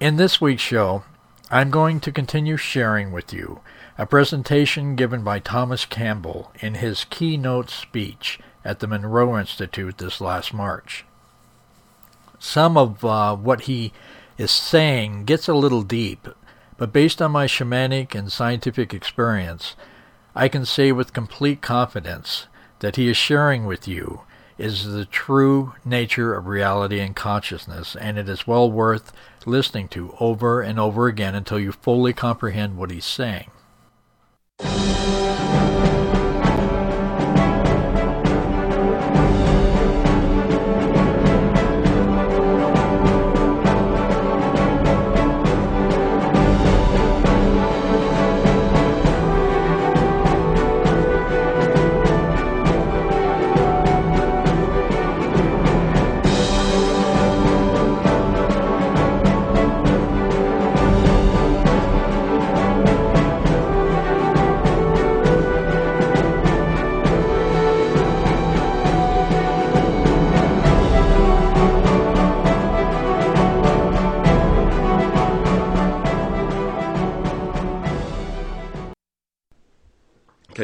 In this week's show, I'm going to continue sharing with you a presentation given by Thomas Campbell in his keynote speech at the Monroe Institute this last March. Some of uh, what he is saying gets a little deep, but based on my shamanic and scientific experience, I can say with complete confidence that he is sharing with you is the true nature of reality and consciousness, and it is well worth listening to over and over again until you fully comprehend what he's saying.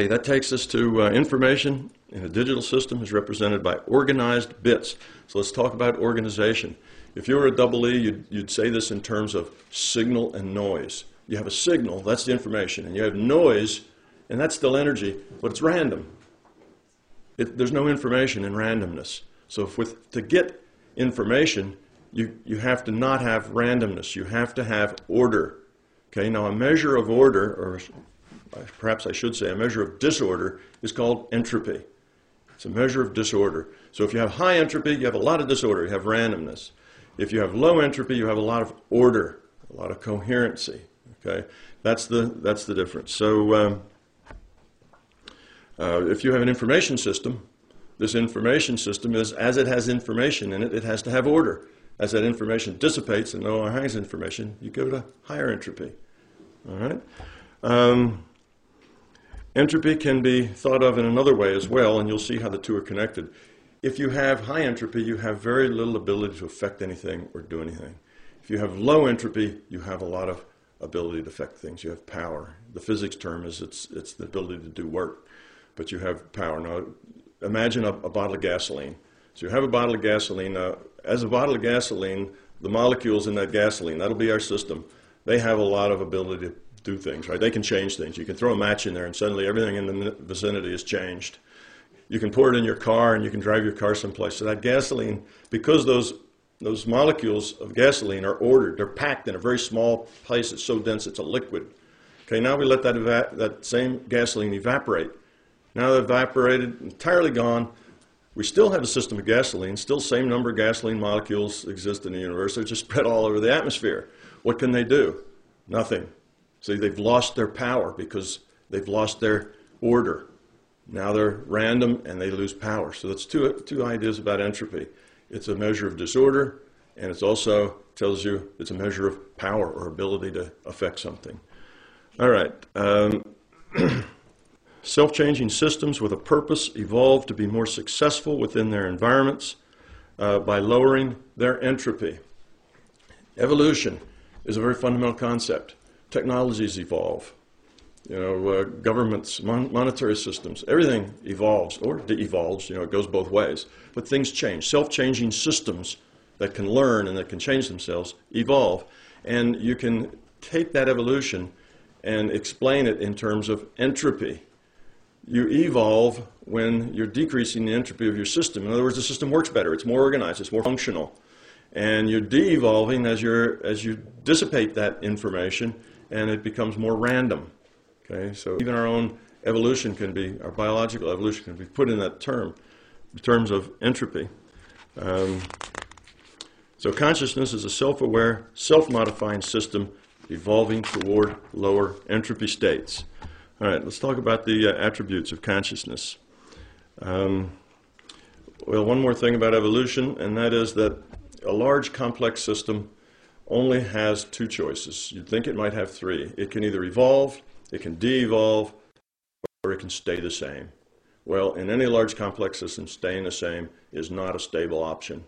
Okay, that takes us to uh, information in a digital system is represented by organized bits. So let's talk about organization. If you were a double E, you'd, you'd say this in terms of signal and noise. You have a signal, that's the information, and you have noise, and that's still energy, but it's random. It, there's no information in randomness. So if with, to get information, you, you have to not have randomness. You have to have order. Okay, now a measure of order, or perhaps I should say a measure of disorder, is called entropy. It's a measure of disorder. So if you have high entropy, you have a lot of disorder, you have randomness. If you have low entropy, you have a lot of order, a lot of coherency. Okay, that's the that's the difference. So um, uh, if you have an information system, this information system is as it has information in it, it has to have order. As that information dissipates and no longer has information, you go to higher entropy. All right. Um, Entropy can be thought of in another way as well, and you'll see how the two are connected. If you have high entropy, you have very little ability to affect anything or do anything. If you have low entropy, you have a lot of ability to affect things. You have power. The physics term is it's, it's the ability to do work, but you have power. Now, imagine a, a bottle of gasoline. So you have a bottle of gasoline. Now, as a bottle of gasoline, the molecules in that gasoline, that'll be our system, they have a lot of ability to do things, right? They can change things. You can throw a match in there and suddenly everything in the vicinity is changed. You can pour it in your car and you can drive your car someplace. So that gasoline, because those those molecules of gasoline are ordered, they're packed in a very small place. It's so dense it's a liquid. Okay, now we let that that same gasoline evaporate. Now they've evaporated, entirely gone. We still have a system of gasoline, still same number of gasoline molecules exist in the universe. They're just spread all over the atmosphere. What can they do? Nothing. See, they've lost their power because they've lost their order. Now they're random and they lose power. So that's two, two ideas about entropy. It's a measure of disorder, and it also tells you it's a measure of power or ability to affect something. All right. Um, Self changing systems with a purpose evolve to be more successful within their environments uh, by lowering their entropy. Evolution is a very fundamental concept technologies evolve. You know, uh, governments, mon- monetary systems, everything evolves or de-evolves. You know, it goes both ways. But things change. Self-changing systems that can learn and that can change themselves evolve, and you can take that evolution and explain it in terms of entropy. You evolve when you're decreasing the entropy of your system. In other words, the system works better. It's more organized. It's more functional. And you're de-evolving as, you're, as you dissipate that information and it becomes more random. Okay, so even our own evolution can be, our biological evolution can be put in that term, in terms of entropy. Um, So consciousness is a self-aware, self-modifying system evolving toward lower entropy states. All right, let's talk about the uh, attributes of consciousness. Um, well, one more thing about evolution, and that is that a large complex system only has two choices. You'd think it might have three. It can either evolve, it can de-evolve, or it can stay the same. Well, in any large complex system, staying the same is not a stable option.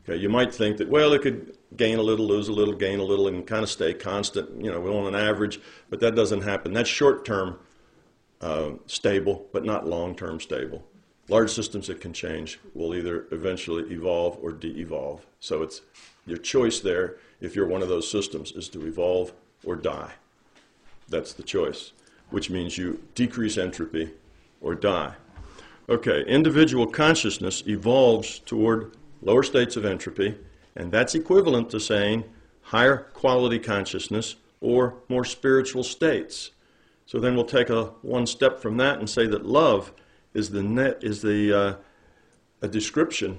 Okay, you might think that, well, it could gain a little, lose a little, gain a little, and kind of stay constant, you know, on an average, but that doesn't happen. That's short term uh, stable, but not long term stable. Large systems that can change will either eventually evolve or de evolve. So it's your choice there, if you're one of those systems, is to evolve or die. That's the choice, which means you decrease entropy or die. Okay, individual consciousness evolves toward lower states of entropy, and that's equivalent to saying higher quality consciousness or more spiritual states. So then we'll take a one step from that and say that love is the net is the uh, a description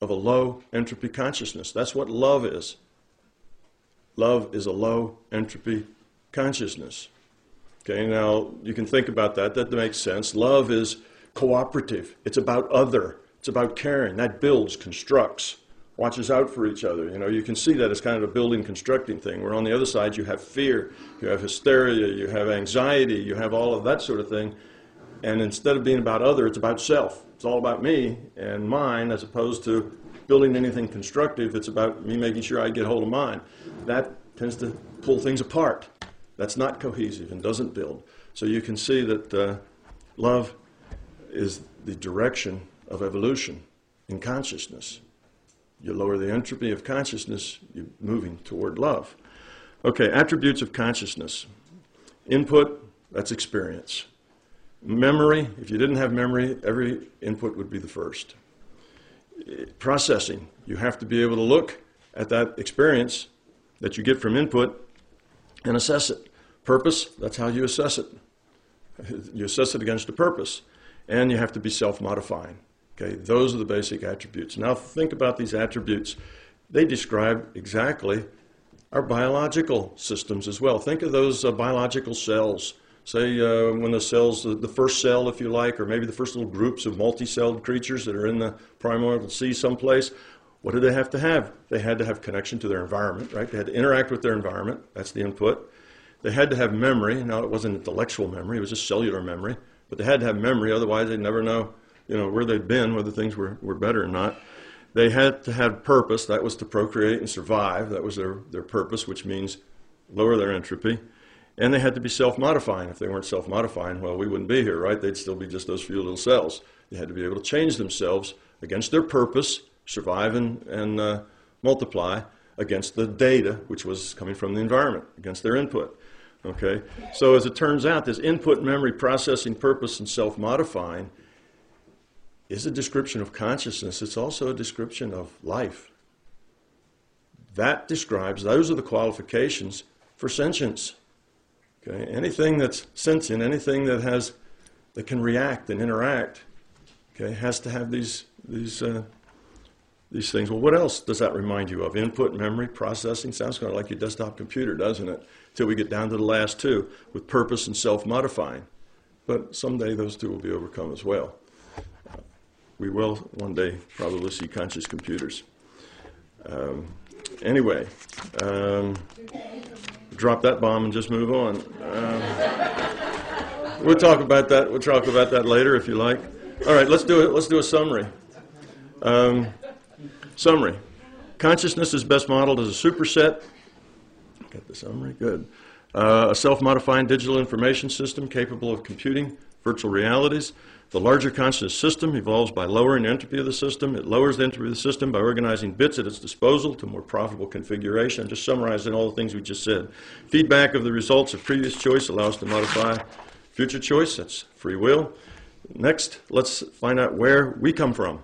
of a low entropy consciousness. That's what love is. Love is a low entropy consciousness. Okay, now you can think about that. That makes sense. Love is cooperative. It's about other. It's about caring. That builds, constructs, watches out for each other. You know, you can see that as kind of a building constructing thing. Where on the other side you have fear, you have hysteria, you have anxiety, you have all of that sort of thing. And instead of being about other, it's about self. It's all about me and mine as opposed to building anything constructive. It's about me making sure I get hold of mine. That tends to pull things apart. That's not cohesive and doesn't build. So you can see that uh, love is the direction of evolution in consciousness. You lower the entropy of consciousness, you're moving toward love. Okay, attributes of consciousness. Input, that's experience. Memory, if you didn't have memory, every input would be the first. Processing, you have to be able to look at that experience that you get from input and assess it. Purpose, that's how you assess it. You assess it against a purpose. And you have to be self modifying. Okay, those are the basic attributes. Now think about these attributes. They describe exactly our biological systems as well. Think of those uh, biological cells. Say uh, when the cells, the first cell, if you like, or maybe the first little groups of multi-celled creatures that are in the primordial sea someplace. What did they have to have? They had to have connection to their environment, right? They had to interact with their environment. That's the input. They had to have memory. Now it wasn't intellectual memory; it was just cellular memory. But they had to have memory, otherwise they'd never know you know, where they'd been, whether things were, were better or not. They had to have purpose. That was to procreate and survive. That was their, their purpose, which means lower their entropy. And they had to be self modifying. If they weren't self modifying, well, we wouldn't be here, right? They'd still be just those few little cells. They had to be able to change themselves against their purpose, survive and, and uh, multiply, against the data, which was coming from the environment, against their input. Okay? So as it turns out, this input, memory, processing, purpose, and self modifying is a description of consciousness, it's also a description of life. That describes, those are the qualifications for sentience. Okay? Anything that's sentient, anything that has that can react and interact, okay, has to have these these uh, these things. Well, what else does that remind you of? Input, memory, processing. Sounds kind of like your desktop computer, doesn't it? Till we get down to the last two, with purpose and self-modifying. But someday those two will be overcome as well we will one day probably see conscious computers. Um, anyway, um, drop that bomb and just move on. Um, we'll talk about that. We'll talk about that later if you like. All right, let's do it. Let's do a summary. Um, summary: Consciousness is best modeled as a superset. Got the summary. Good. Uh, a self-modifying digital information system capable of computing virtual realities. The larger consciousness system evolves by lowering the entropy of the system. It lowers the entropy of the system by organizing bits at its disposal to more profitable configuration. I'm just summarizing all the things we just said. Feedback of the results of previous choice allows to modify future choice. That's free will. Next, let's find out where we come from.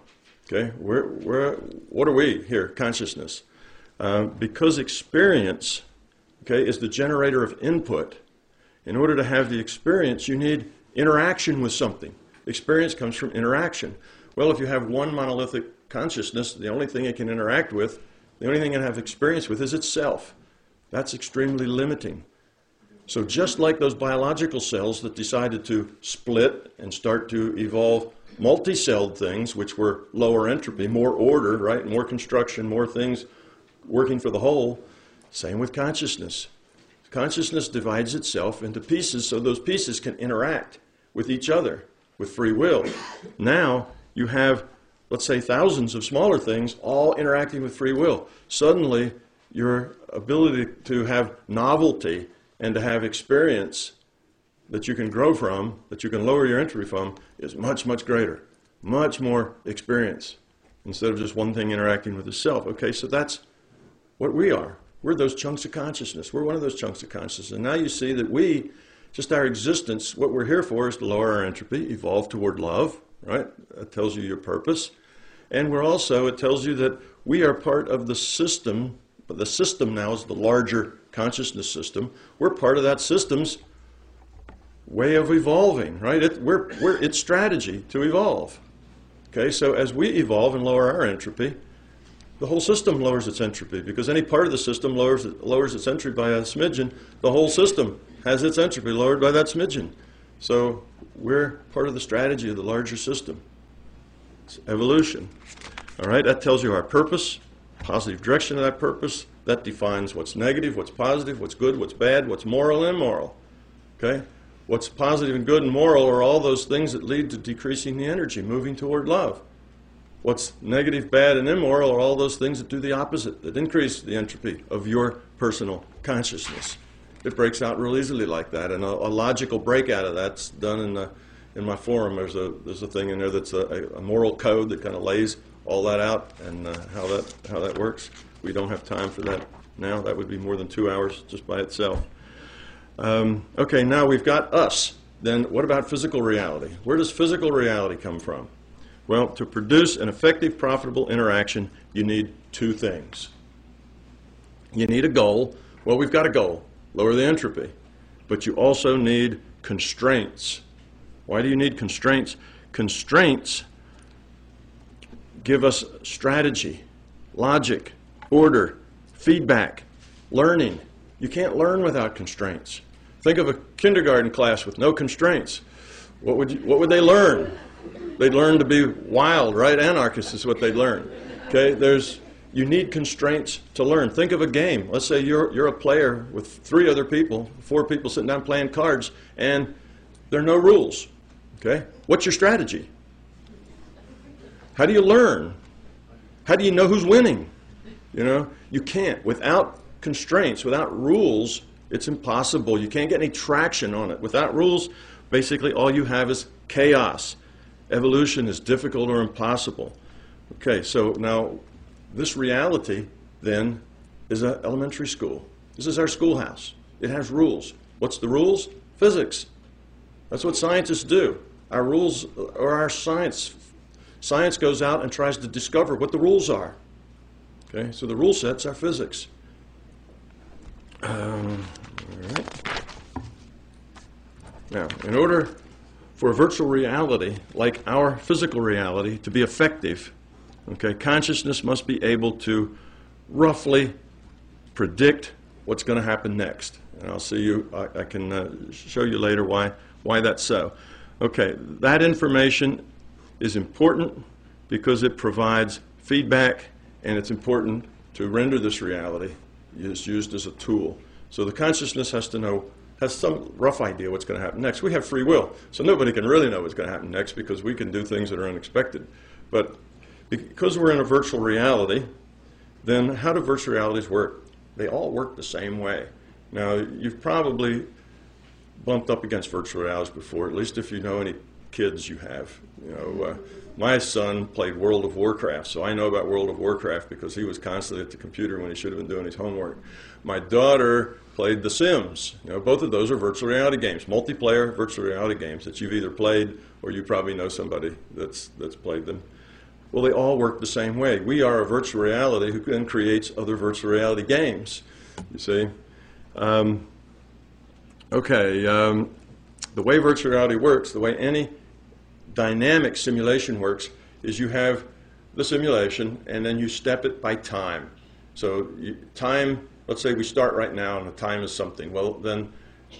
Okay, where, where, what are we here? Consciousness. Uh, because experience, okay, is the generator of input. In order to have the experience, you need interaction with something. Experience comes from interaction. Well, if you have one monolithic consciousness, the only thing it can interact with The only thing it can have experience with is itself. That's extremely limiting. So just like those biological cells that decided to split and start to evolve multi-celled things, which were lower entropy, more order, right, more construction, more things working for the whole, same with consciousness. Consciousness divides itself into pieces so those pieces can interact with each other with free will. Now you have, let's say, thousands of smaller things all interacting with free will. Suddenly, your ability to have novelty and to have experience that you can grow from, that you can lower your entropy from, is much, much greater. Much more experience instead of just one thing interacting with itself. Okay, so that's what we are. We're those chunks of consciousness. We're one of those chunks of consciousness. And now you see that we, just our existence, what we're here for is to lower our entropy, evolve toward love, right? That tells you your purpose. And we're also, it tells you that we are part of the system, but the system now is the larger consciousness system. We're part of that system's way of evolving, right? It, we're, we're, it's strategy to evolve. Okay, so as we evolve and lower our entropy, the whole system lowers its entropy because any part of the system lowers, lowers its entropy by a smidgen. The whole system has its entropy lowered by that smidgen. So we're part of the strategy of the larger system. It's evolution. All right, that tells you our purpose, positive direction of that purpose. That defines what's negative, what's positive, what's good, what's bad, what's moral and immoral. Okay? What's positive and good and moral are all those things that lead to decreasing the energy, moving toward love. What's negative, bad, and immoral are all those things that do the opposite, that increase the entropy of your personal consciousness. It breaks out real easily like that, and a, a logical breakout of that's done in the in my forum. There's a there's a thing in there that's a, a moral code that kind of lays all that out and uh, how that how that works. We don't have time for that now. That would be more than two hours just by itself. Um, okay, now we've got us. Then what about physical reality? Where does physical reality come from? Well, to produce an effective, profitable interaction, you need two things. You need a goal. Well, we've got a goal lower the entropy. But you also need constraints. Why do you need constraints? Constraints give us strategy, logic, order, feedback, learning. You can't learn without constraints. Think of a kindergarten class with no constraints. What would, you, what would they learn? They'd learn to be wild, right? Anarchists is what they'd learn. Okay, there's you need constraints to learn. Think of a game. Let's say you're you're a player with three other people, four people sitting down playing cards, and there are no rules. Okay, what's your strategy? How do you learn? How do you know who's winning? You know, you can't without constraints, without rules. It's impossible. You can't get any traction on it. Without rules, basically all you have is chaos evolution is difficult or impossible. Okay, so now this reality then is an elementary school. This is our schoolhouse. It has rules. What's the rules? Physics. That's what scientists do. Our rules are our science. Science goes out and tries to discover what the rules are. Okay, so the rule sets are physics. Um. Now, in order for virtual reality, like our physical reality, to be effective, okay, consciousness must be able to roughly predict what's going to happen next. And I'll see you, I, I can uh, show you later why, why that's so. Okay, that information is important because it provides feedback and it's important to render this reality. It's used as a tool. So the consciousness has to know has some rough idea what's going to happen next. We have free will, so nobody can really know what's going to happen next because we can do things that are unexpected. But because we're in a virtual reality, then how do virtual realities work? They all work the same way. Now, you've probably bumped up against virtual realities before, at least if you know any kids you have. You know, uh, my son played World of Warcraft, so I know about World of Warcraft because he was constantly at the computer when he should have been doing his homework. My daughter played The Sims. You know, both of those are virtual reality games, multiplayer virtual reality games that you've either played or you probably know somebody that's that's played them. Well, they all work the same way. We are a virtual reality who then creates other virtual reality games. You see. Um, okay, um, the way virtual reality works, the way any dynamic simulation works, is you have the simulation and then you step it by time. So you, time, let's say we start right now and the time is something. Well, then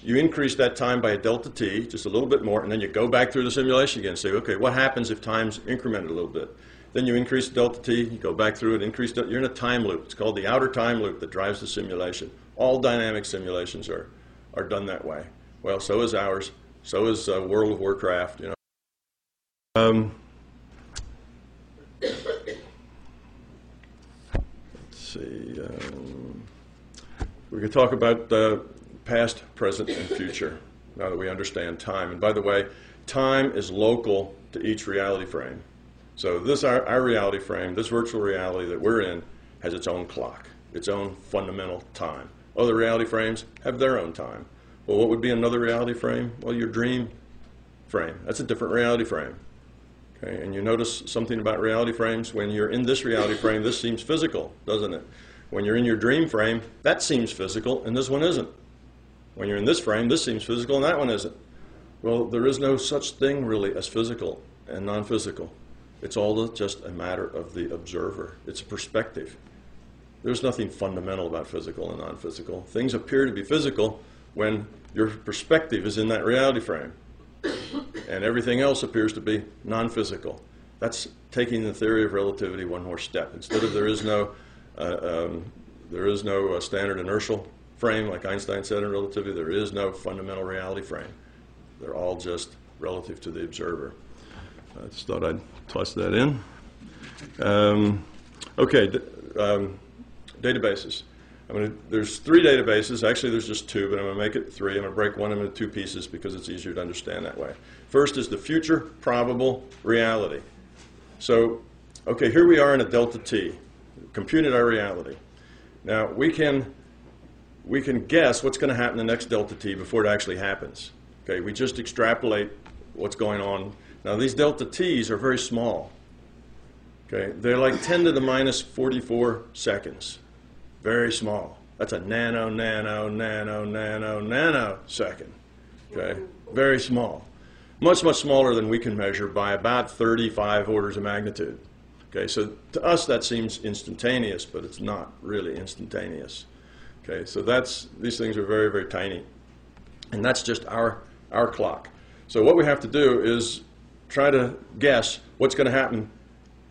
you increase that time by a delta t, just a little bit more, and then you go back through the simulation again and say, okay, what happens if time's incremented a little bit? Then you increase delta t, you go back through it, increase, you're in a time loop. It's called the outer time loop that drives the simulation. All dynamic simulations are, are done that way. Well, so is ours. So is uh, World of Warcraft, you know. Um, let's see. Um, we could talk about the past, present, and future now that we understand time. And by the way, time is local to each reality frame. So this our, our reality frame, this virtual reality that we're in, has its own clock, its own fundamental time. Other reality frames have their own time. Well, what would be another reality frame? Well, your dream frame. That's a different reality frame. Okay, and you notice something about reality frames. When you're in this reality frame, this seems physical, doesn't it? When you're in your dream frame, that seems physical, and this one isn't. When you're in this frame, this seems physical, and that one isn't. Well, there is no such thing really as physical and non physical. It's all just a matter of the observer, it's a perspective. There's nothing fundamental about physical and non physical. Things appear to be physical when your perspective is in that reality frame, and everything else appears to be non physical. That's taking the theory of relativity one more step. Instead of there is no, uh, um, there is no uh, standard inertial frame, like Einstein said in relativity, there is no fundamental reality frame. They're all just relative to the observer. I just thought I'd toss that in. Um, okay, um, databases. Gonna, there's three databases. Actually, there's just two, but I'm going to make it three. I'm going to break one into two pieces because it's easier to understand that way. First is the future probable reality. So, okay, here we are in a delta t, computed our reality. Now, we can, we can guess what's going to happen in the next delta t before it actually happens. Okay, we just extrapolate what's going on. Now, these delta t's are very small. Okay, they're like 10 to the minus 44 seconds. Very small. That's a nano, nano, nano, nano, nanosecond. Okay? Very small. Much, much smaller than we can measure by about 35 orders of magnitude. Okay, so to us that seems instantaneous, but it's not really instantaneous. Okay, so that's these things are very, very tiny. And that's just our our clock. So what we have to do is try to guess what's going to happen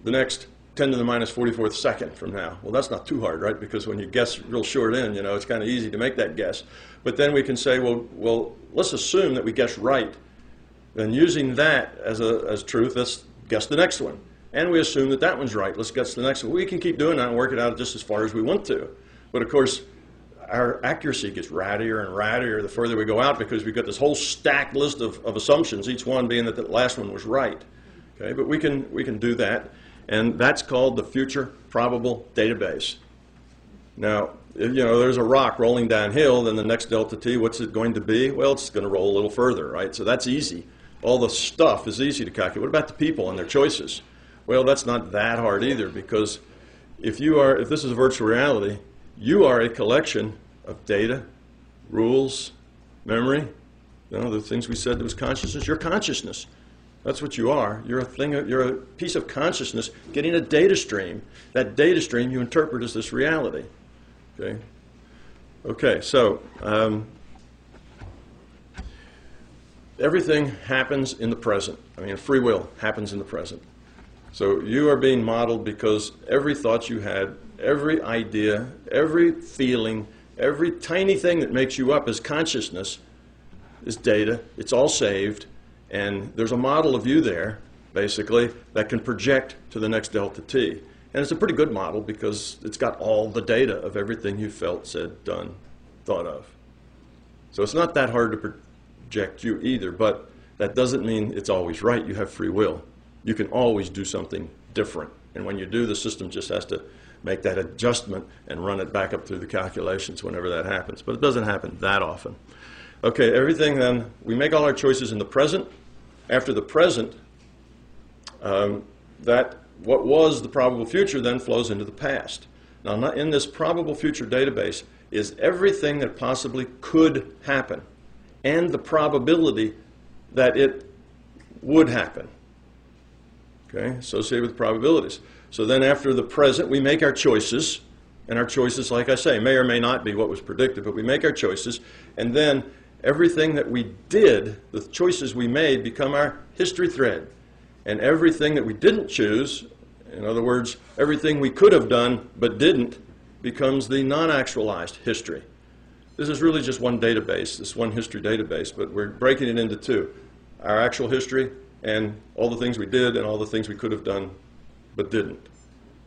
the next 10 to the minus 44th second from now. Well, that's not too hard, right? Because when you guess real short in, you know, it's kind of easy to make that guess. But then we can say, well, well, let's assume that we guess right. Then using that as, a, as truth, let's guess the next one. And we assume that that one's right. Let's guess the next one. We can keep doing that and work it out just as far as we want to. But of course, our accuracy gets rattier and rattier the further we go out because we've got this whole stacked list of, of assumptions, each one being that the last one was right. Okay, but we can, we can do that and that's called the future probable database. Now, you know, there's a rock rolling downhill, then the next delta t, what's it going to be? Well, it's going to roll a little further, right? So that's easy. All the stuff is easy to calculate. What about the people and their choices? Well, that's not that hard either because if you are, if this is virtual reality, you are a collection of data, rules, memory, you know, the things we said that was consciousness, your consciousness. That's what you are. You're a thing. You're a piece of consciousness getting a data stream. That data stream you interpret as this reality. Okay. Okay. So um, everything happens in the present. I mean, free will happens in the present. So you are being modeled because every thought you had, every idea, every feeling, every tiny thing that makes you up as consciousness is data. It's all saved and there's a model of you there, basically, that can project to the next delta t. And it's a pretty good model because it's got all the data of everything you felt, said, done, thought of. So it's not that hard to project you either, but that doesn't mean it's always right. You have free will. You can always do something different. And when you do, the system just has to make that adjustment and run it back up through the calculations whenever that happens. But it doesn't happen that often. Okay, everything then, we make all our choices in the present after the present, um, that what was the probable future then flows into the past. Now, in this probable future database is everything that possibly could happen and the probability that it would happen. Okay, associated with probabilities. So then after the present, we make our choices. And our choices, like I say, may or may not be what was predicted, but we make our choices, and then everything that we did, the choices we made, become our history thread. And everything that we didn't choose, in other words, everything we could have done but didn't, becomes the non actualized history. This is really just one database, this one history database, but we're breaking it into two our actual history and all the things we did and all the things we could have done but didn't.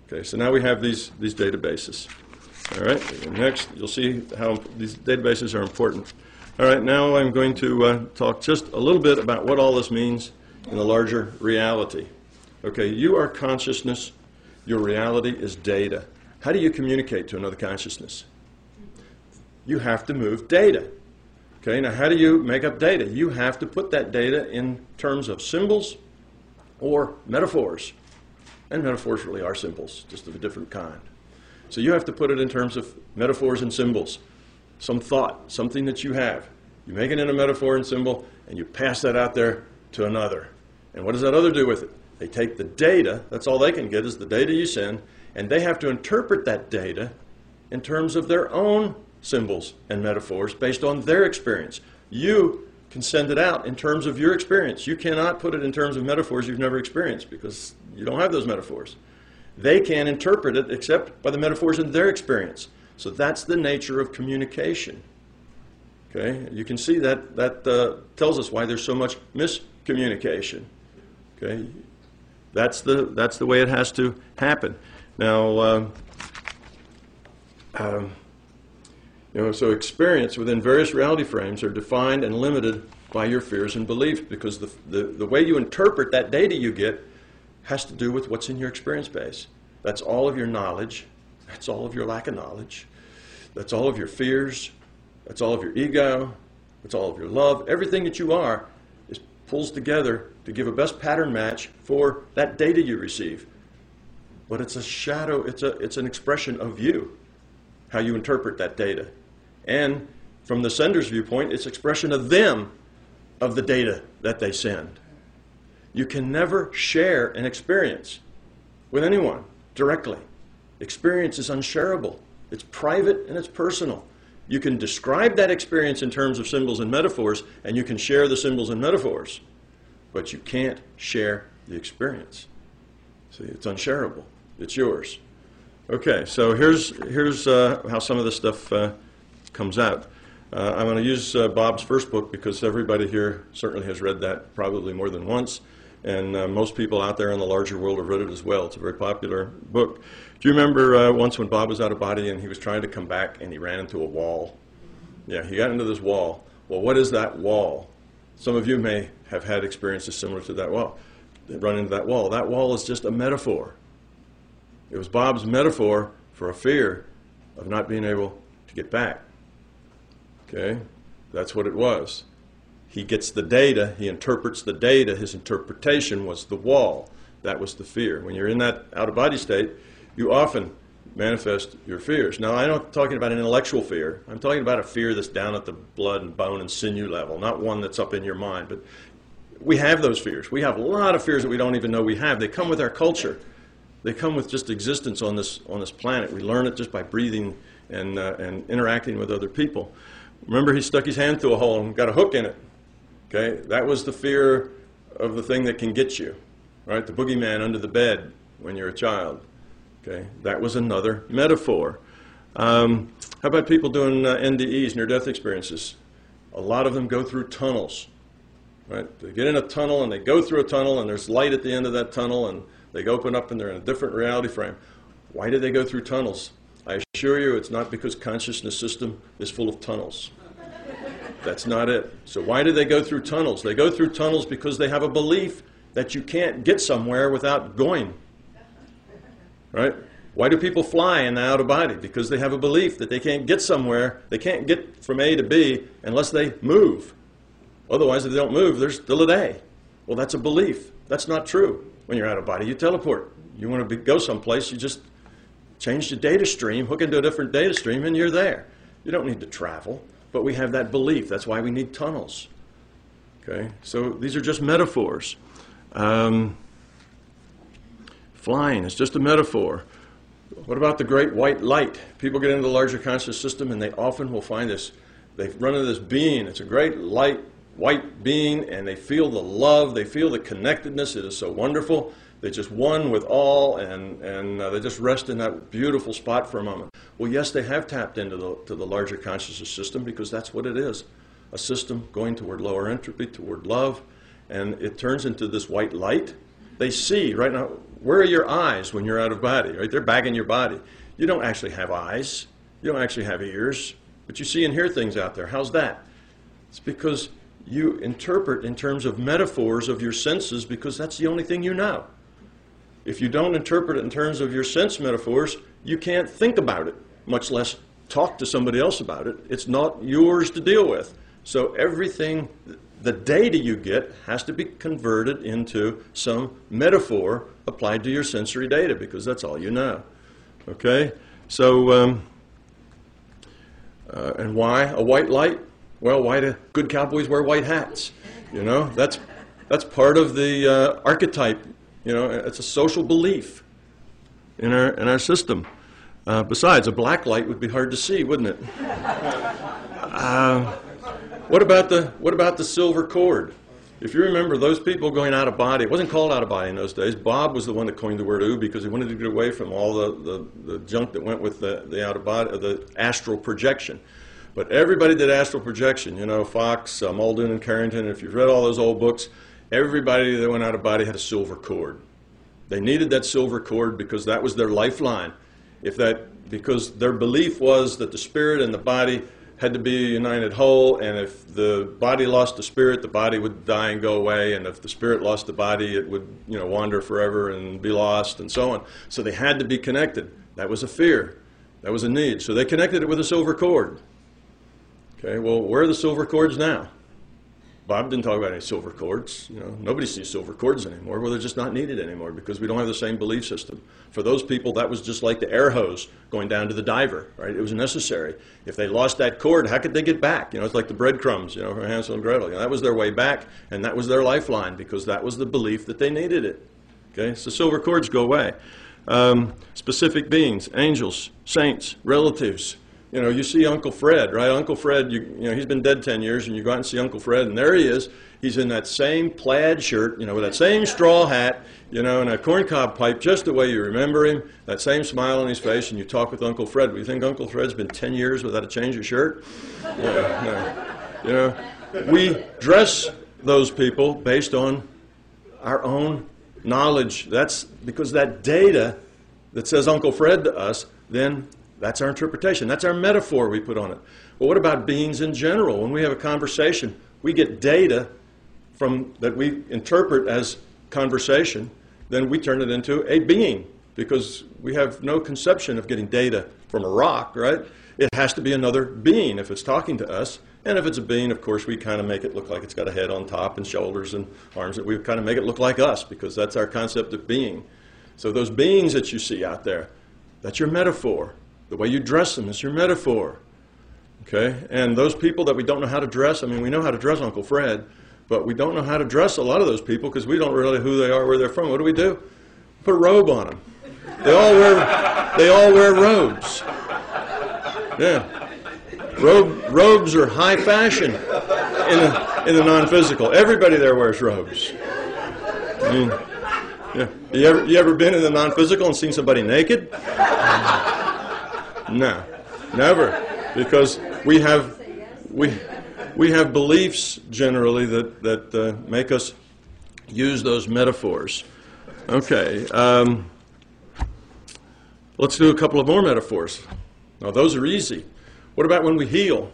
Okay, so now we have these, these databases. All right, next you'll see how these databases are important. All right, now I'm going to uh, talk just a little bit about what all this means in the larger reality. Okay, you are consciousness, your reality is data. How do you communicate to another consciousness? You have to move data. Okay, now how do you make up data? You have to put that data in terms of symbols or metaphors. And metaphors really are symbols, just of a different kind. So you have to put it in terms of metaphors and symbols. Some thought, something that you have. You make it in a metaphor and symbol, and you pass that out there to another. And what does that other do with it? They take the data, that's all they can get is the data you send, and they have to interpret that data in terms of their own symbols and metaphors based on their experience. You can send it out in terms of your experience. You cannot put it in terms of metaphors you've never experienced because you don't have those metaphors. They can't interpret it except by the metaphors in their experience. So that's the nature of communication. Okay, you can see that that uh, tells us why there's so much miscommunication. Okay, that's the that's the way it has to happen. Now. Um, um, you know, so experience within various reality frames are defined and limited by your fears and beliefs because the, the, the way you interpret that data you get has to do with what's in your experience base. That's all of your knowledge. That's all of your lack of knowledge. That's all of your fears. That's all of your ego. That's all of your love. Everything that you are is pulls together to give a best pattern match for that data you receive. But it's a shadow, it's, a, it's an expression of you, how you interpret that data. And from the sender's viewpoint, it's expression of them of the data that they send. You can never share an experience with anyone directly. Experience is unshareable. It's private and it's personal. You can describe that experience in terms of symbols and metaphors, and you can share the symbols and metaphors, but you can't share the experience. See, it's unshareable. It's yours. Okay, so here's, here's uh, how some of this stuff uh, comes out. Uh, I'm going to use uh, Bob's first book because everybody here certainly has read that probably more than once, and uh, most people out there in the larger world have read it as well. It's a very popular book. Do you remember uh, once when Bob was out of body and he was trying to come back and he ran into a wall? Yeah, he got into this wall. Well, what is that wall? Some of you may have had experiences similar to that wall. They run into that wall. That wall is just a metaphor. It was Bob's metaphor for a fear of not being able to get back. Okay? That's what it was. He gets the data, he interprets the data. His interpretation was the wall. That was the fear. When you're in that out of body state, you often manifest your fears. Now, I'm not talking about an intellectual fear. I'm talking about a fear that's down at the blood and bone and sinew level, not one that's up in your mind. But we have those fears. We have a lot of fears that we don't even know we have. They come with our culture. They come with just existence on this on this planet. We learn it just by breathing and uh, and interacting with other people. Remember, he stuck his hand through a hole and got a hook in it. Okay, that was the fear of the thing that can get you, right? The boogeyman under the bed when you're a child. Okay, that was another metaphor. Um, how about people doing uh, NDEs, near-death experiences? A lot of them go through tunnels. Right? They get in a tunnel and they go through a tunnel and there's light at the end of that tunnel and they open up and they're in a different reality frame. Why do they go through tunnels? I assure you it's not because consciousness system is full of tunnels. That's not it. So why do they go through tunnels? They go through tunnels because they have a belief that you can't get somewhere without going. Right? Why do people fly in the outer body? Because they have a belief that they can't get somewhere, they can't get from A to B unless they move. Otherwise, if they don't move, there's still a day. Well, that's a belief. That's not true. When you're out of body, you teleport. You want to be, go someplace, you just change the data stream, hook into a different data stream, and you're there. You don't need to travel, but we have that belief. That's why we need tunnels. Okay, so these are just metaphors. Um, flying is just a metaphor. What about the great white light? People get into the larger conscious system and they often will find this, they run into this being. It's a great light, white being, and they feel the love, they feel the connectedness. It is so wonderful. They just one with all, and, and uh, they just rest in that beautiful spot for a moment. Well, yes, they have tapped into the, to the larger consciousness system because that's what it is a system going toward lower entropy, toward love, and it turns into this white light. They see, right now, where are your eyes when you're out of body? Right? They're back in your body. You don't actually have eyes, you don't actually have ears, but you see and hear things out there. How's that? It's because you interpret in terms of metaphors of your senses because that's the only thing you know. If you don't interpret it in terms of your sense metaphors, you can't think about it, much less talk to somebody else about it. It's not yours to deal with. So everything, the data you get has to be converted into some metaphor applied to your sensory data because that's all you know. Okay? So, um, uh, and why a white light? Well, why do good cowboys wear white hats? You know, that's, that's part of the uh, archetype you know, it's a social belief in our, in our system. Uh, besides, a black light would be hard to see, wouldn't it? Uh, what, about the, what about the silver cord? If you remember those people going out of body, it wasn't called out of body in those days. Bob was the one that coined the word ooh because he wanted to get away from all the, the, the junk that went with the, the out of body, the astral projection. But everybody did astral projection. You know, Fox, uh, Muldoon, and Carrington. If you've read all those old books, Everybody that went out of body had a silver cord. They needed that silver cord because that was their lifeline. If that, because their belief was that the spirit and the body had to be united whole, and if the body lost the spirit, the body would die and go away, and if the spirit lost the body, it would, you know, wander forever and be lost, and so on. So they had to be connected. That was a fear. That was a need. So they connected it with a silver cord. Okay, well, where are the silver cords now? Bob didn't talk about any silver cords. You know, nobody sees silver cords anymore. Well, they're just not needed anymore because we don't have the same belief system. For those people, that was just like the air hose going down to the diver, right? It was necessary. If they lost that cord, how could they get back? You know, it's like the breadcrumbs, you know, from Hansel and Gretel. You know, that was their way back, and that was their lifeline because that was the belief that they needed it. Okay, so silver cords go away. Um, specific beings, angels, saints, relatives, you know, you see Uncle Fred, right? Uncle Fred, you, you know, he's been dead 10 years, and you go out and see Uncle Fred, and there he is. He's in that same plaid shirt, you know, with that same straw hat, you know, and a corncob pipe, just the way you remember him, that same smile on his face, and you talk with Uncle Fred. Do you think Uncle Fred's been 10 years without a change of shirt? Yeah, no. You know, we dress those people based on our own knowledge. That's because that data that says Uncle Fred to us then that's our interpretation. That's our metaphor we put on it. Well, what about beings in general? When we have a conversation, we get data from that we interpret as conversation, then we turn it into a being because we have no conception of getting data from a rock, right? It has to be another being if it's talking to us. And if it's a being, of course, we kind of make it look like it's got a head on top and shoulders and arms. We kind of make it look like us because that's our concept of being. So those beings that you see out there, that's your metaphor. The way you dress them is your metaphor. Okay? And those people that we don't know how to dress, I mean, we know how to dress Uncle Fred, but we don't know how to dress a lot of those people because we don't really know who they are, where they're from. What do we do? Put a robe on them. They all wear, they all wear robes. Yeah. Robe, robes are high fashion in the, in the non physical. Everybody there wears robes. I mean, yeah. You ever, you ever been in the non physical and seen somebody naked? No, never, because we have we we have beliefs generally that that uh, make us use those metaphors. Okay, um, let's do a couple of more metaphors. Now those are easy. What about when we heal?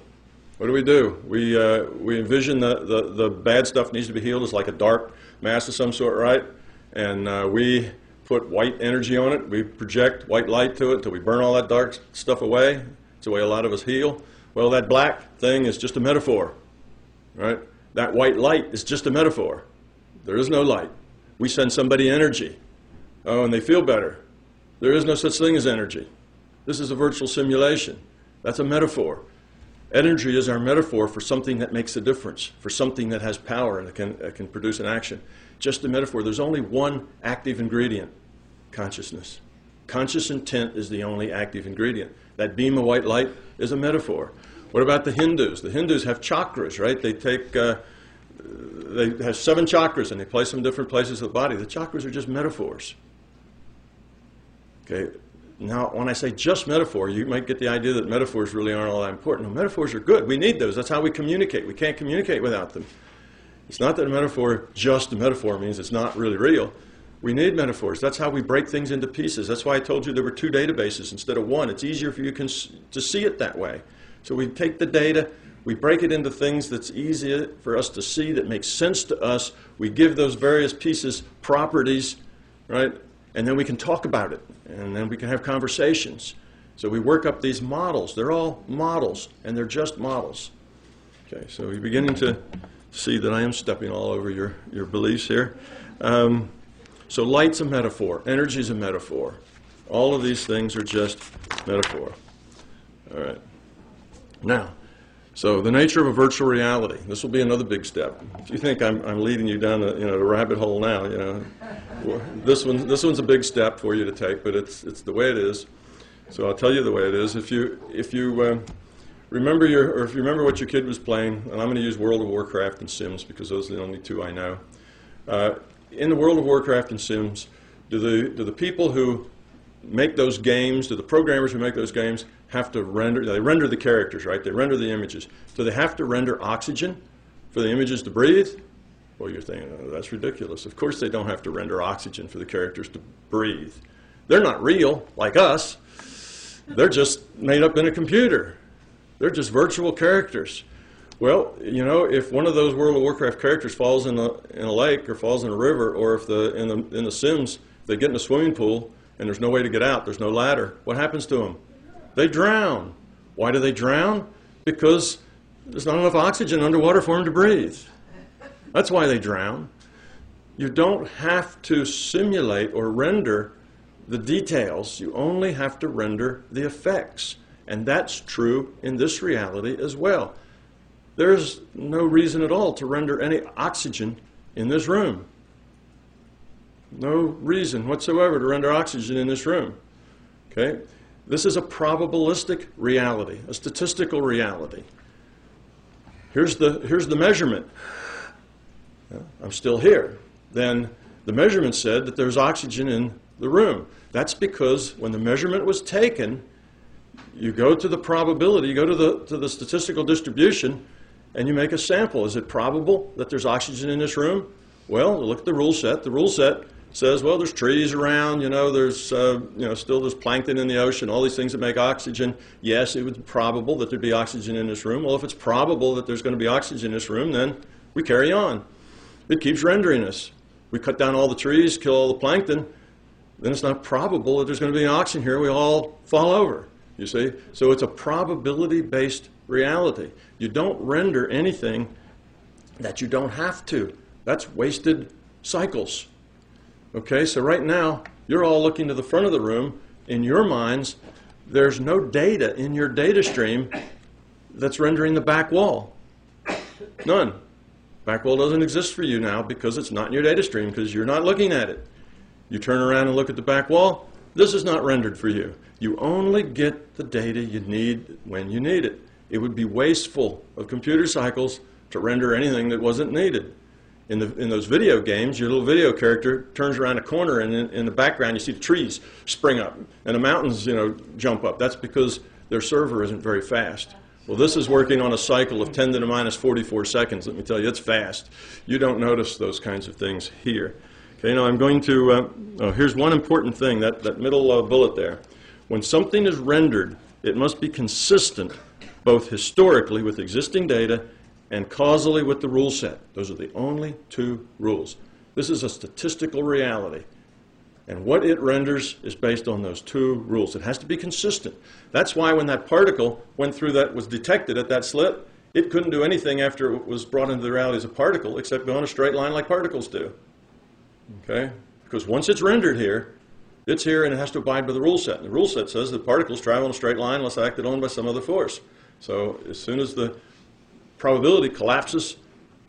What do we do? We uh, we envision the, the the bad stuff needs to be healed as like a dark mass of some sort, right? And uh, we put white energy on it. We project white light to it until we burn all that dark stuff away. It's the way a lot of us heal. Well, that black thing is just a metaphor, right? That white light is just a metaphor. There is no light. We send somebody energy. Oh, and they feel better. There is no such thing as energy. This is a virtual simulation. That's a metaphor. Energy is our metaphor for something that makes a difference, for something that has power and can, can produce an action. Just a metaphor. There's only one active ingredient consciousness. Conscious intent is the only active ingredient. That beam of white light is a metaphor. What about the Hindus? The Hindus have chakras, right? They take, uh, they have seven chakras and they place them in different places of the body. The chakras are just metaphors. Okay. Now, when I say just metaphor, you might get the idea that metaphors really aren't all that important. No, metaphors are good. We need those. That's how we communicate. We can't communicate without them. It's not that a metaphor, just a metaphor, means it's not really real. We need metaphors. That's how we break things into pieces. That's why I told you there were two databases instead of one. It's easier for you to see it that way. So we take the data, we break it into things that's easier for us to see, that makes sense to us. We give those various pieces properties, right? And then we can talk about it, and then we can have conversations. So we work up these models. They're all models, and they're just models. Okay, so you're beginning to see that I am stepping all over your, your beliefs here. Um, so light's a metaphor, energy's a metaphor. All of these things are just metaphor. All right. Now, so the nature of a virtual reality. This will be another big step. If you think I'm, I'm leading you down a, you know, a rabbit hole now, you know, this one this one's a big step for you to take, but it's it's the way it is. So I'll tell you the way it is. If you if you uh, remember your or if you remember what your kid was playing, and I'm going to use World of Warcraft and Sims because those are the only two I know. Uh, in the World of Warcraft and Sims, do the, do the people who make those games, do the programmers who make those games have to render, they render the characters, right? They render the images. Do they have to render oxygen for the images to breathe? Well, you're thinking, oh, that's ridiculous. Of course they don't have to render oxygen for the characters to breathe. They're not real, like us. They're just made up in a computer. They're just virtual characters. Well, you know, if one of those World of Warcraft characters falls in a, in a lake or falls in a river, or if the in the in the Sims they get in a swimming pool and there's no way to get out, there's no ladder, what happens to them? They drown. Why do they drown? Because there's not enough oxygen underwater for them to breathe. That's why they drown. You don't have to simulate or render the details. You only have to render the effects. And that's true in this reality as well. There's no reason at all to render any oxygen in this room. No reason whatsoever to render oxygen in this room. Okay? This is a probabilistic reality, a statistical reality. Here's the, here's the measurement. I'm still here. Then the measurement said that there's oxygen in the room. That's because when the measurement was taken, you go to the probability, you go to the, to the statistical distribution, and you make a sample. Is it probable that there's oxygen in this room? Well, look at the rule set. The rule set says, well, there's trees around, you know, there's, uh, you know, still there's plankton in the ocean, all these things that make oxygen. Yes, it would be probable that there'd be oxygen in this room. Well, if it's probable that there's going to be oxygen in this room, then we carry on. It keeps rendering us. We cut down all the trees, kill all the plankton, then it's not probable that there's going to be oxygen here. We all fall over, you see? So it's a probability based reality. You don't render anything that you don't have to. That's wasted cycles. Okay, so right now, you're all looking to the front of the room. In your minds, there's no data in your data stream that's rendering the back wall. None. Back wall doesn't exist for you now because it's not in your data stream because you're not looking at it. You turn around and look at the back wall, this is not rendered for you. You only get the data you need when you need it. It would be wasteful of computer cycles to render anything that wasn't needed. In, the, in those video games, your little video character turns around a corner, and in, in the background, you see the trees spring up and the mountains, you know, jump up. That's because their server isn't very fast. Well, this is working on a cycle of 10 to the minus 44 seconds. Let me tell you, it's fast. You don't notice those kinds of things here. Okay, now I'm going to, uh, oh, here's one important thing, that, that middle uh, bullet there. When something is rendered, it must be consistent both historically with existing data and causally with the rule set. Those are the only two rules. This is a statistical reality. And what it renders is based on those two rules. It has to be consistent. That's why when that particle went through that, was detected at that slit, it couldn't do anything after it was brought into the reality as a particle except go in a straight line like particles do. Okay? Because once it's rendered here, it's here and it has to abide by the rule set. And the rule set says that particles travel in a straight line unless acted on by some other force. So as soon as the probability collapses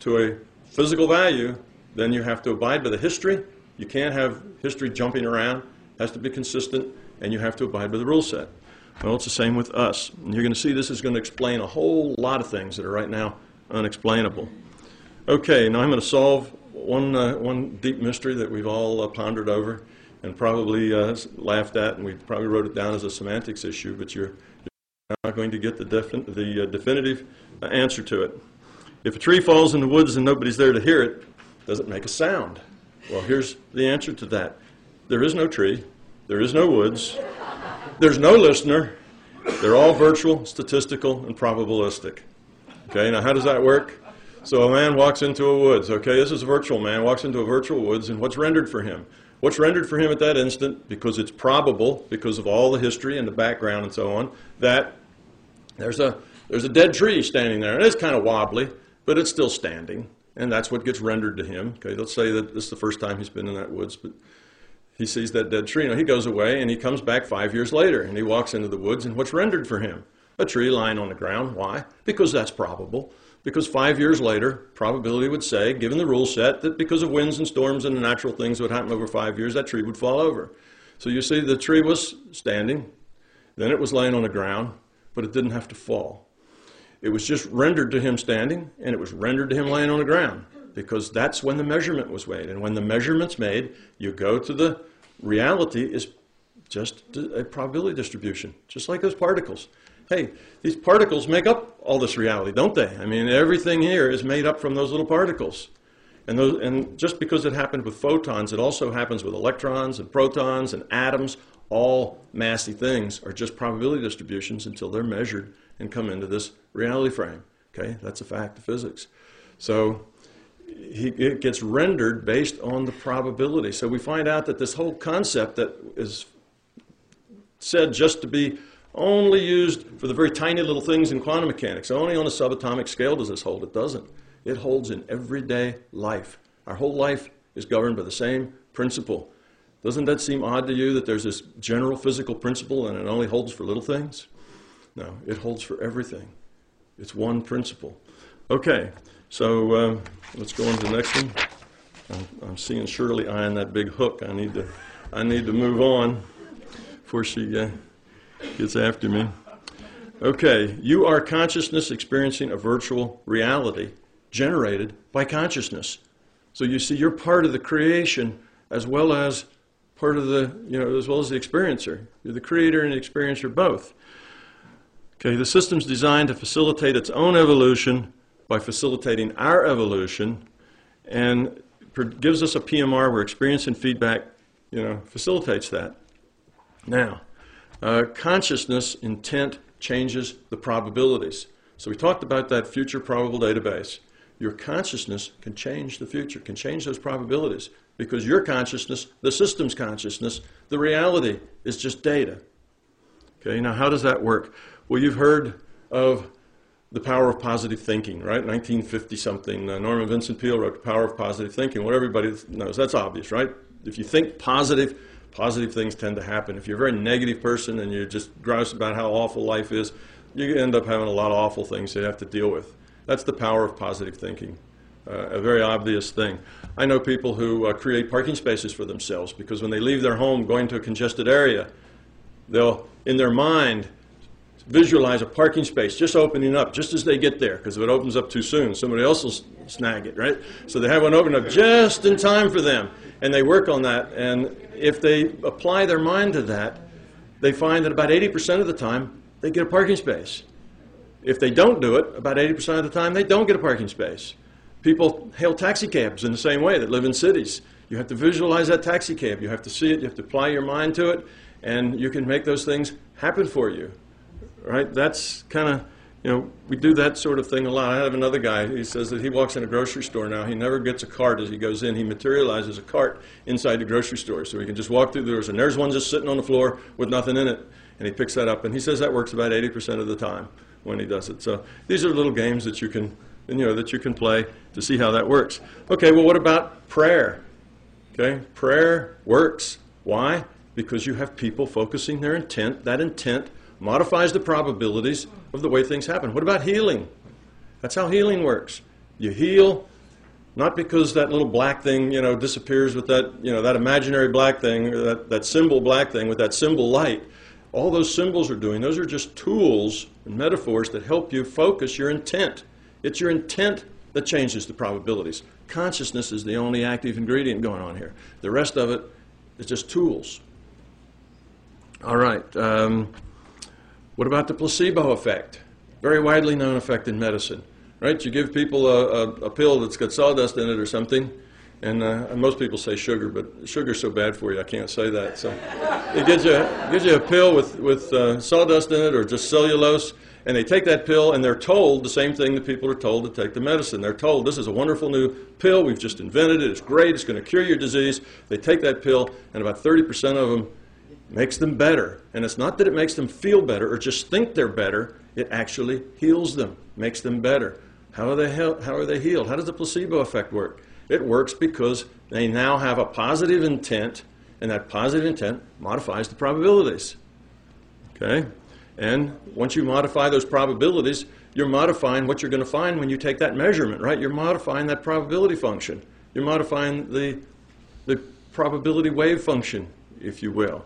to a physical value, then you have to abide by the history. You can't have history jumping around. It has to be consistent. and you have to abide by the rule set. Well, it's the same with us. And you're going to see this is going to explain a whole lot of things that are right now unexplainable. Okay, now I'm going to solve one, uh, one deep mystery that we've all uh, pondered over and probably uh, laughed at, and we probably wrote it down as a semantics issue, but you're, you're not going to get the, defin- the uh, definitive answer to it. If a tree falls in the woods and nobody's there to hear it, does it make a sound? Well, here's the answer to that there is no tree, there is no woods, there's no listener. They're all virtual, statistical, and probabilistic. Okay, now how does that work? So a man walks into a woods. Okay, this is a virtual man, walks into a virtual woods, and what's rendered for him? What's rendered for him at that instant, because it's probable, because of all the history and the background and so on, that there's a, there's a dead tree standing there. And it's kind of wobbly, but it's still standing. And that's what gets rendered to him. Okay, let's say that this is the first time he's been in that woods, but he sees that dead tree. Now he goes away and he comes back five years later and he walks into the woods, and what's rendered for him? A tree lying on the ground. Why? Because that's probable. Because five years later, probability would say, given the rule set, that because of winds and storms and the natural things that would happen over five years, that tree would fall over. So you see, the tree was standing, then it was laying on the ground, but it didn't have to fall. It was just rendered to him standing, and it was rendered to him laying on the ground, because that's when the measurement was made. And when the measurement's made, you go to the reality is just a probability distribution, just like those particles hey, these particles make up all this reality, don't they? I mean, everything here is made up from those little particles. And, those, and just because it happened with photons, it also happens with electrons and protons and atoms. All massy things are just probability distributions until they're measured and come into this reality frame. Okay, that's a fact of physics. So he, it gets rendered based on the probability. So we find out that this whole concept that is said just to be only used for the very tiny little things in quantum mechanics. Only on a subatomic scale does this hold. It doesn't. It holds in everyday life. Our whole life is governed by the same principle. Doesn't that seem odd to you that there's this general physical principle and it only holds for little things? No, it holds for everything. It's one principle. Okay, so uh, let's go on to the next one. I'm, I'm, seeing Shirley eyeing that big hook. I need to, I need to move on before she. Uh, gets after me. Okay, you are consciousness experiencing a virtual reality generated by consciousness. So you see, you're part of the creation as well as part of the, you know, as well as the experiencer. You're the creator and the experiencer both. Okay, the system's designed to facilitate its own evolution by facilitating our evolution and gives us a PMR where experience and feedback, you know, facilitates that. Now, uh, consciousness intent changes the probabilities. So we talked about that future probable database. Your consciousness can change the future, can change those probabilities because your consciousness, the system's consciousness, the reality is just data. Okay, now how does that work? Well, you've heard of the power of positive thinking, right? 1950 something. Uh, Norman Vincent Peale wrote The Power of Positive Thinking. What everybody knows, that's obvious, right? If you think positive, positive things tend to happen. If you're a very negative person and you're just gross about how awful life is, you end up having a lot of awful things you have to deal with. That's the power of positive thinking. Uh, a very obvious thing. I know people who uh, create parking spaces for themselves because when they leave their home going to a congested area, they'll, in their mind, visualize a parking space just opening up just as they get there because if it opens up too soon, somebody else will snag it, right? So they have one open up just in time for them and they work on that. And if they apply their mind to that, they find that about 80% of the time they get a parking space. If they don't do it, about 80% of the time they don't get a parking space. People hail taxi cabs in the same way that live in cities. You have to visualize that taxi cab. You have to see it. You have to apply your mind to it, and you can make those things happen for you. Right? That's kind of you know, we do that sort of thing a lot. I have another guy, he says that he walks in a grocery store now. He never gets a cart as he goes in. He materializes a cart inside the grocery store. So he can just walk through the doors, and there's one just sitting on the floor with nothing in it. And he picks that up. And he says that works about 80% of the time when he does it. So these are little games that you can, you know, that you can play to see how that works. Okay, well, what about prayer? Okay, prayer works. Why? Because you have people focusing their intent. That intent modifies the probabilities of the way things happen. What about healing? That's how healing works. You heal Not because that little black thing, you know, disappears with that, you know, that imaginary black thing, that, that symbol black thing with that symbol light. All those symbols are doing, those are just tools and metaphors that help you focus your intent. It's your intent that changes the probabilities. Consciousness is the only active ingredient going on here. The rest of it is just tools. All right. Um, what about the placebo effect? Very widely known effect in medicine right? You give people a, a, a pill that's got sawdust in it or something, and, uh, and most people say sugar, but sugar's so bad for you, I can't say that. So it gives you, gives you a pill with, with uh, sawdust in it or just cellulose, and they take that pill and they're told the same thing that people are told to take the medicine. They're told this is a wonderful new pill, we've just invented it, it's great, it's going to cure your disease. They take that pill, and about 30% of them makes them better. And it's not that it makes them feel better or just think they're better, it actually heals them, makes them better. How are, they how are they healed? How does the placebo effect work? It works because they now have a positive intent, and that positive intent modifies the probabilities. Okay? And once you modify those probabilities, you're modifying what you're going to find when you take that measurement, right? You're modifying that probability function. You're modifying the, the probability wave function, if you will.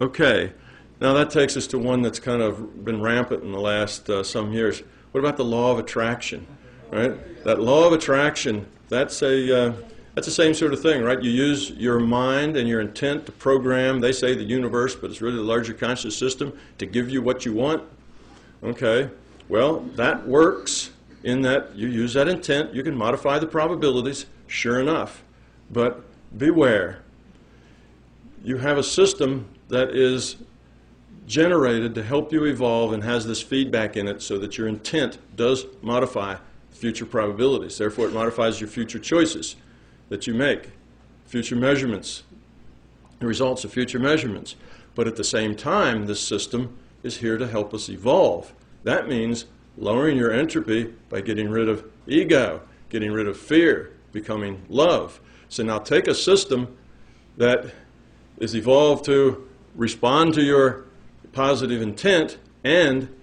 Okay, now that takes us to one that's kind of been rampant in the last uh, some years. What about the law of attraction? Right? That law of attraction, that's a uh, that's the same sort of thing, right? You use your mind and your intent to program, they say the universe, but it's really the larger conscious system to give you what you want. Okay. Well, that works in that you use that intent, you can modify the probabilities, sure enough. But beware. You have a system that is generated to help you evolve and has this feedback in it so that your intent does modify future probabilities. Therefore, it modifies your future choices that you make, future measurements, the results of future measurements. But at the same time, this system is here to help us evolve. That means lowering your entropy by getting rid of ego, getting rid of fear, becoming love. So now take a system that is evolved to respond to your positive intent and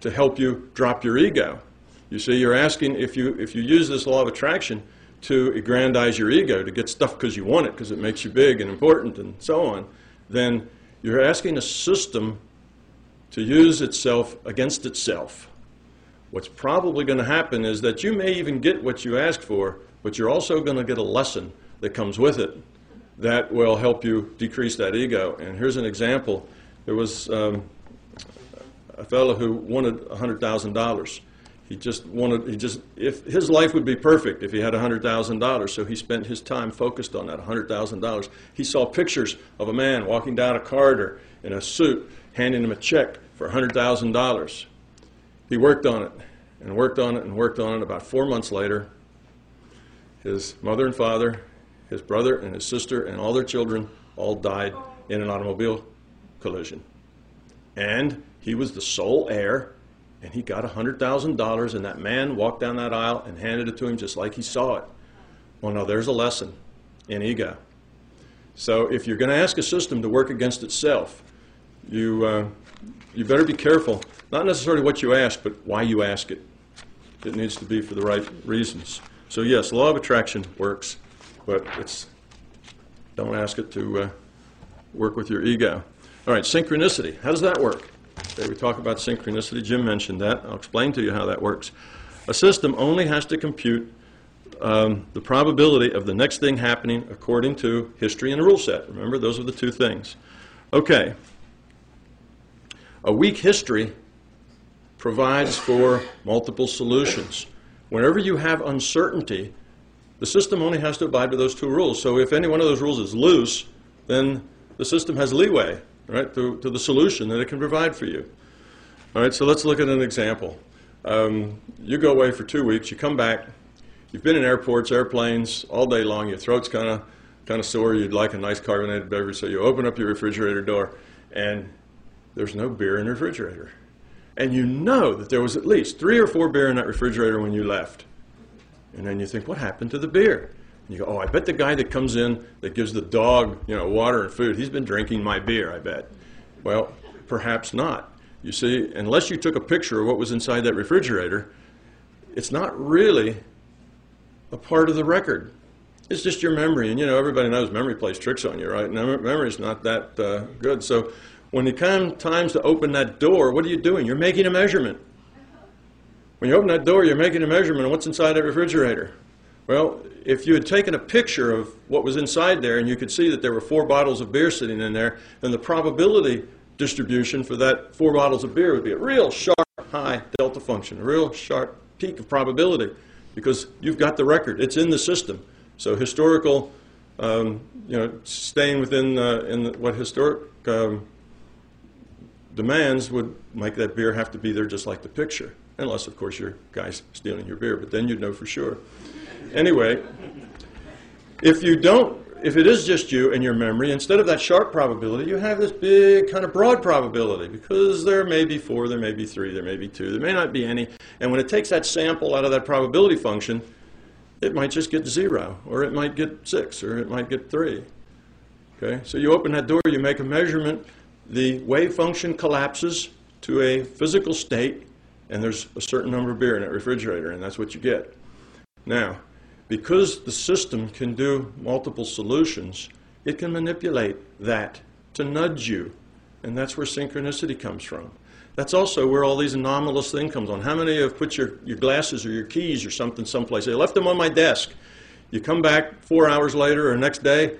to help you drop your ego. You see, you're asking if you, if you use this law of attraction to aggrandize your ego, to get stuff because you want it, because it makes you big and important and so on, then you're asking a system to use itself against itself. What's probably going to happen is that you may even get what you ask for, but you're also going to get a lesson that comes with it that will help you decrease that ego. And here's an example there was um, a fellow who wanted $100,000. He just wanted, he just, if his life would be perfect if he had $100,000, so he spent his time focused on that $100,000. He saw pictures of a man walking down a corridor in a suit, handing him a check for $100,000. He worked on it and worked on it and worked on it. About four months later, his mother and father, his brother and his sister, and all their children all died in an automobile collision. And he was the sole heir, and he got $100,000, and that man walked down that aisle and handed it to him just like he saw it. Well, now there's a lesson in ego. So if you're going to ask a system to work against itself, you, uh, you better be careful. Not necessarily what you ask, but why you ask it. It needs to be for the right reasons. So yes, law of attraction works, but it's don't ask it to uh, work with your ego. All right, synchronicity. How does that work? We talk about synchronicity. Jim mentioned that. I'll explain to you how that works. A system only has to compute um, the probability of the next thing happening according to history and a rule set. Remember, those are the two things. Okay. A weak history provides for multiple solutions. Whenever you have uncertainty, the system only has to abide by those two rules. So if any one of those rules is loose, then the system has leeway right, to, to the solution that it can provide for you. All right, so let's look at an example. Um, you go away for two weeks, you come back, you've been in airports, airplanes all day long, your throat's kind of kind of sore, you'd like a nice carbonated beverage, so you open up your refrigerator door, and there's no beer in the refrigerator. And you know that there was at least three or four beer in that refrigerator when you left. And then you think, what happened to the beer? And you go, oh, I bet the guy that comes in that gives the dog, you know, water and food, he's been drinking my beer, I bet. Well, perhaps not. You see, unless you took a picture of what was inside that refrigerator, it's not really a part of the record. It's just your memory, and you know everybody knows memory plays tricks on you, right? Memory is not that uh, good. So when it comes times to open that door, what are you doing? You're making a measurement. When you open that door, you're making a measurement of what's inside that refrigerator. Well, if you had taken a picture of what was inside there and you could see that there were four bottles of beer sitting in there, then the probability distribution for that four bottles of beer would be a real sharp high delta function, a real sharp peak of probability because you've got the record. It's in the system. So historical, um, you know, staying within uh, in the, what historic um, demands would make that beer have to be there just like the picture, unless, of course, your guy's stealing your beer. But then you'd know for sure. Anyway, if you don't, if it is just you and your memory, instead of that sharp probability, you have this big kind of broad probability because there may be four, there may be three, there may be two, there may not be any. And when it takes that sample out of that probability function, it might just get zero, or it might get six, or it might get three. Okay, so you open that door, you make a measurement, the wave function collapses to a physical state, and there's a certain number of beer in that refrigerator, and that's what you get. Now, because the system can do multiple solutions, it can manipulate that to nudge you, and that's where synchronicity comes from. That's also where all these anomalous thing comes on. How many have put your, your glasses or your keys or something someplace? They left them on my desk. You come back four hours later or next day,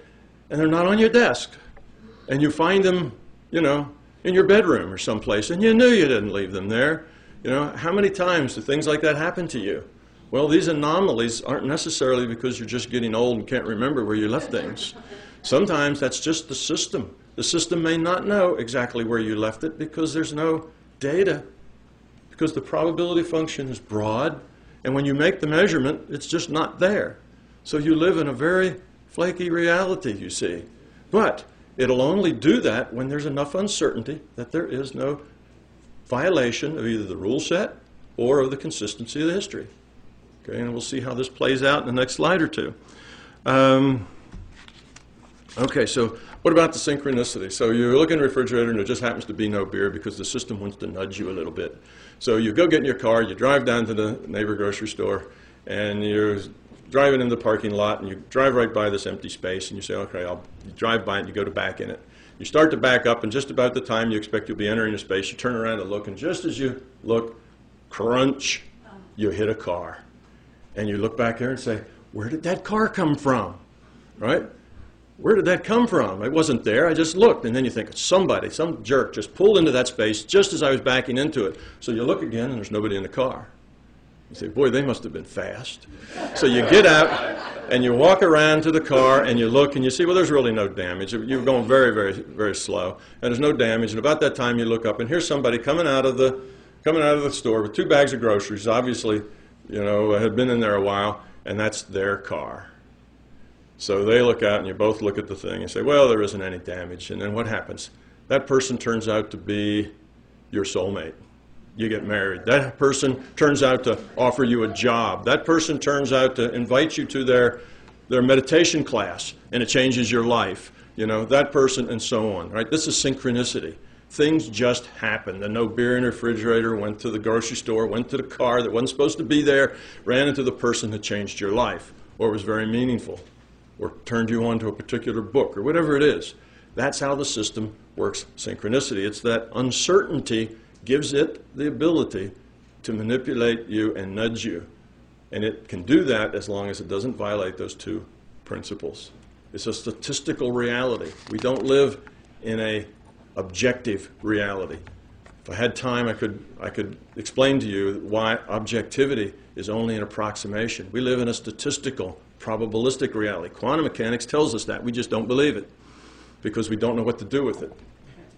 and they're not on your desk. And you find them, you know, in your bedroom or someplace, and you knew you didn't leave them there. You know, how many times do things like that happen to you? Well, these anomalies aren't necessarily because you're just getting old and can't remember where you left things. Sometimes that's just the system. The system may not know exactly where you left it because there's no data because the probability function is broad, and when you make the measurement, it's just not there. So you live in a very flaky reality, you see. But it'll only do that when there's enough uncertainty that there is no violation of either the rule set or of the consistency of the history. Okay, and we'll see how this plays out in the next slide or two. Um, okay, so what about the synchronicity? So you look in the refrigerator and there just happens to be no beer because the system wants to nudge you a little bit. So you go get in your car, you drive down to the neighbor grocery store, and you're driving in the parking lot, and you drive right by this empty space, and you say, okay, I'll drive by it, and you go to back in it. You start to back up, and just about the time you expect you'll be entering the space, you turn around and look, and just as you look, crunch, you hit a car. And you look back there and say, where did that car come from? Right? where did that come from? It wasn't there. I just looked. And then you think, somebody, some jerk just pulled into that space just as I was backing into it. So you look again, and there's nobody in the car. You say, boy, they must have been fast. So you get out, and you walk around to the car, and you look, and you see, well, there's really no damage. You're going very, very, very slow, and there's no damage. And about that time, you look up, and here's somebody coming out of the, coming out of the store with two bags of groceries. Obviously, you know, had been in there a while, and that's their car. So they look out and you both look at the thing and say, well, there isn't any damage. And then what happens? That person turns out to be your soulmate. You get married. That person turns out to offer you a job. That person turns out to invite you to their, their meditation class and it changes your life. You know, that person and so on, right? This is synchronicity. Things just happen. The no beer in the refrigerator, went to the grocery store, went to the car that wasn't supposed to be there, ran into the person that changed your life or was very meaningful or turned you on to a particular book or whatever it is. That's how the system works synchronicity. It's that uncertainty gives it the ability to manipulate you and nudge you. And it can do that as long as it doesn't violate those two principles. It's a statistical reality. We don't live in a objective reality. If I had time, I could, I could explain to you why objectivity is only an approximation. We live in a statistical probabilistic reality. Quantum mechanics tells us that. We just don't believe it because we don't know what to do with it.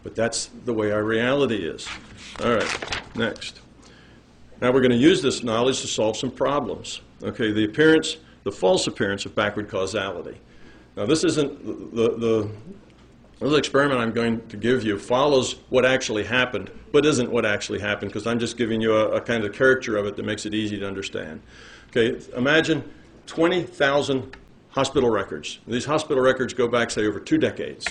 But that's the way our reality is. All right, next. Now we're going to use this knowledge to solve some problems. Okay, the appearance, the false appearance of backward causality. Now this isn't the, the, the little experiment I'm going to give you follows what actually happened, but isn't what actually happened because I'm just giving you a, a kind of caricature of it that makes it easy to understand. Okay, imagine 20,000 hospital records. These hospital records go back, say, over two decades.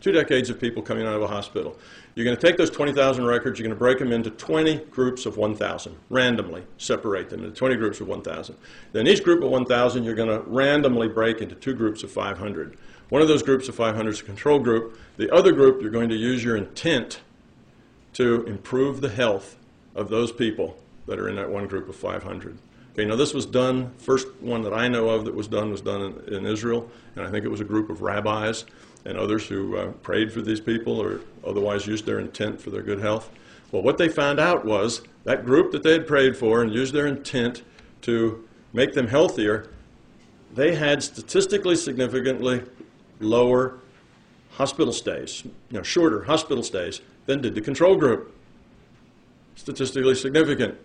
Two decades of people coming out of a hospital. You're going to take those 20,000 records, you're going to break them into 20 groups of 1,000, randomly separate them into 20 groups of 1,000. Then each group of 1,000 you're going to randomly break into two groups of 500. One of those groups of 500 is a control group. The other group, you're going to use your intent to improve the health of those people that are in that one group of 500. Okay, now this was done, first one that I know of that was done was done in, in Israel, and I think it was a group of rabbis and others who uh, prayed for these people or otherwise used their intent for their good health. Well, what they found out was that group that they had prayed for and used their intent to make them healthier, they had statistically significantly lower hospital stays, you know, shorter hospital stays than did the control group. Statistically significant.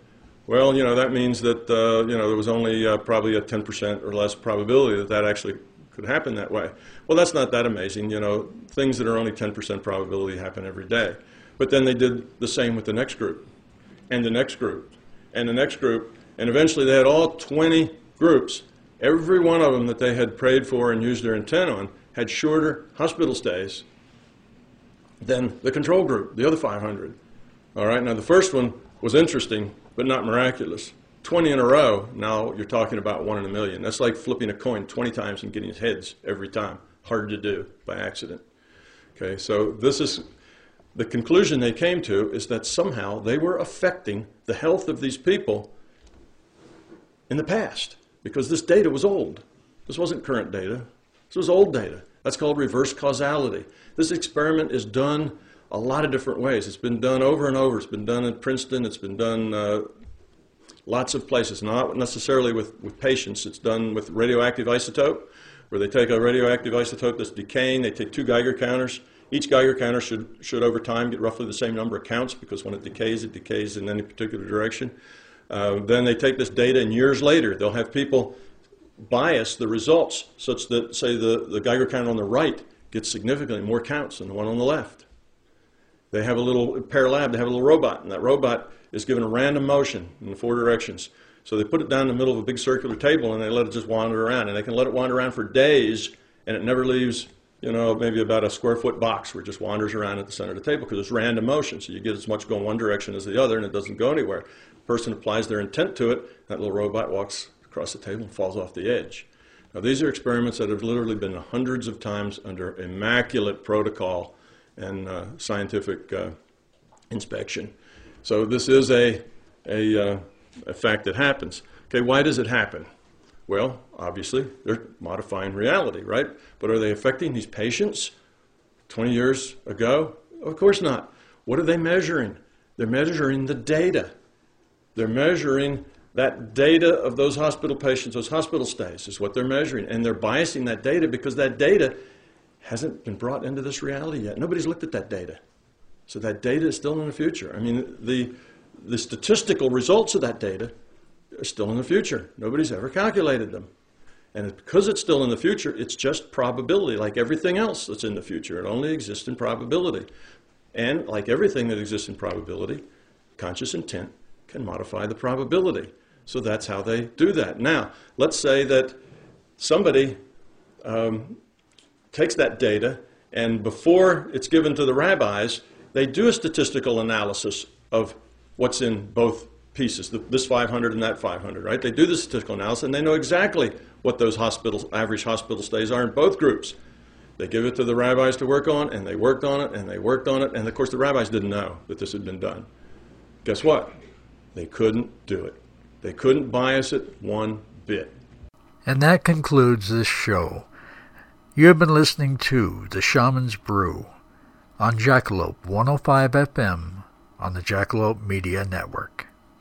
Well, you know, that means that, uh, you know, there was only uh, probably a 10% or less probability that that actually could happen that way. Well, that's not that amazing. You know, things that are only 10% probability happen every day. But then they did the same with the next group, and the next group, and the next group, and eventually they had all 20 groups. Every one of them that they had prayed for and used their intent on had shorter hospital stays than the control group, the other 500. All right, now the first one was interesting, but not miraculous. 20 in a row, now you're talking about one in a million. That's like flipping a coin 20 times and getting heads every time. Hard to do by accident. Okay, so this is the conclusion they came to is that somehow they were affecting the health of these people in the past because this data was old. This wasn't current data, this was old data. That's called reverse causality. This experiment is done a lot of different ways. It's been done over and over. It's been done at Princeton. It's been done uh, lots of places, not necessarily with, with patients. It's done with radioactive isotope, where they take a radioactive isotope that's decaying, they take two Geiger counters. Each Geiger counter should, should over time get roughly the same number of counts because when it decays, it decays in any particular direction. Uh, then they take this data, and years later, they'll have people bias the results such that, say, the, the Geiger counter on the right gets significantly more counts than the one on the left. They have a little PEAR lab, they have a little robot, and that robot is given a random motion in the four directions. So they put it down in the middle of a big circular table and they let it just wander around. And they can let it wander around for days and it never leaves, you know, maybe about a square foot box where it just wanders around at the center of the table because it's random motion. So you get as much going one direction as the other and it doesn't go anywhere. The person applies their intent to it, that little robot walks across the table and falls off the edge. Now, these are experiments that have literally been hundreds of times under immaculate protocol and uh, scientific uh, inspection. So this is a, a, uh, a fact that happens. Okay, why does it happen? Well, obviously, they're modifying reality, right? But are they affecting these patients 20 years ago? Of course not. What are they measuring? They're measuring the data. They're measuring that data of those hospital patients, those hospital stays, is what they're measuring. And they're biasing that data because that data hasn't been brought into this reality yet. Nobody's looked at that data. So that data is still in the future. I mean, the, the statistical results of that data are still in the future. Nobody's ever calculated them. And because it's still in the future, it's just probability, like everything else that's in the future. It only exists in probability. And like everything that exists in probability, conscious intent can modify the probability. So that's how they do that. Now, let's say that somebody um, takes that data and before it's given to the rabbis, they do a statistical analysis of what's in both pieces, this 500 and that 500, right? They do the statistical analysis and they know exactly what those hospital, average hospital stays are in both groups. They give it to the rabbis to work on, and they worked on it, and they worked on it, and of course the rabbis didn't know that this had been done. Guess what? They couldn't do it. They couldn't bias it one bit. And that concludes this show. You have been listening to The Shaman's Brew on Jackalope 105 FM on the Jackalope Media Network.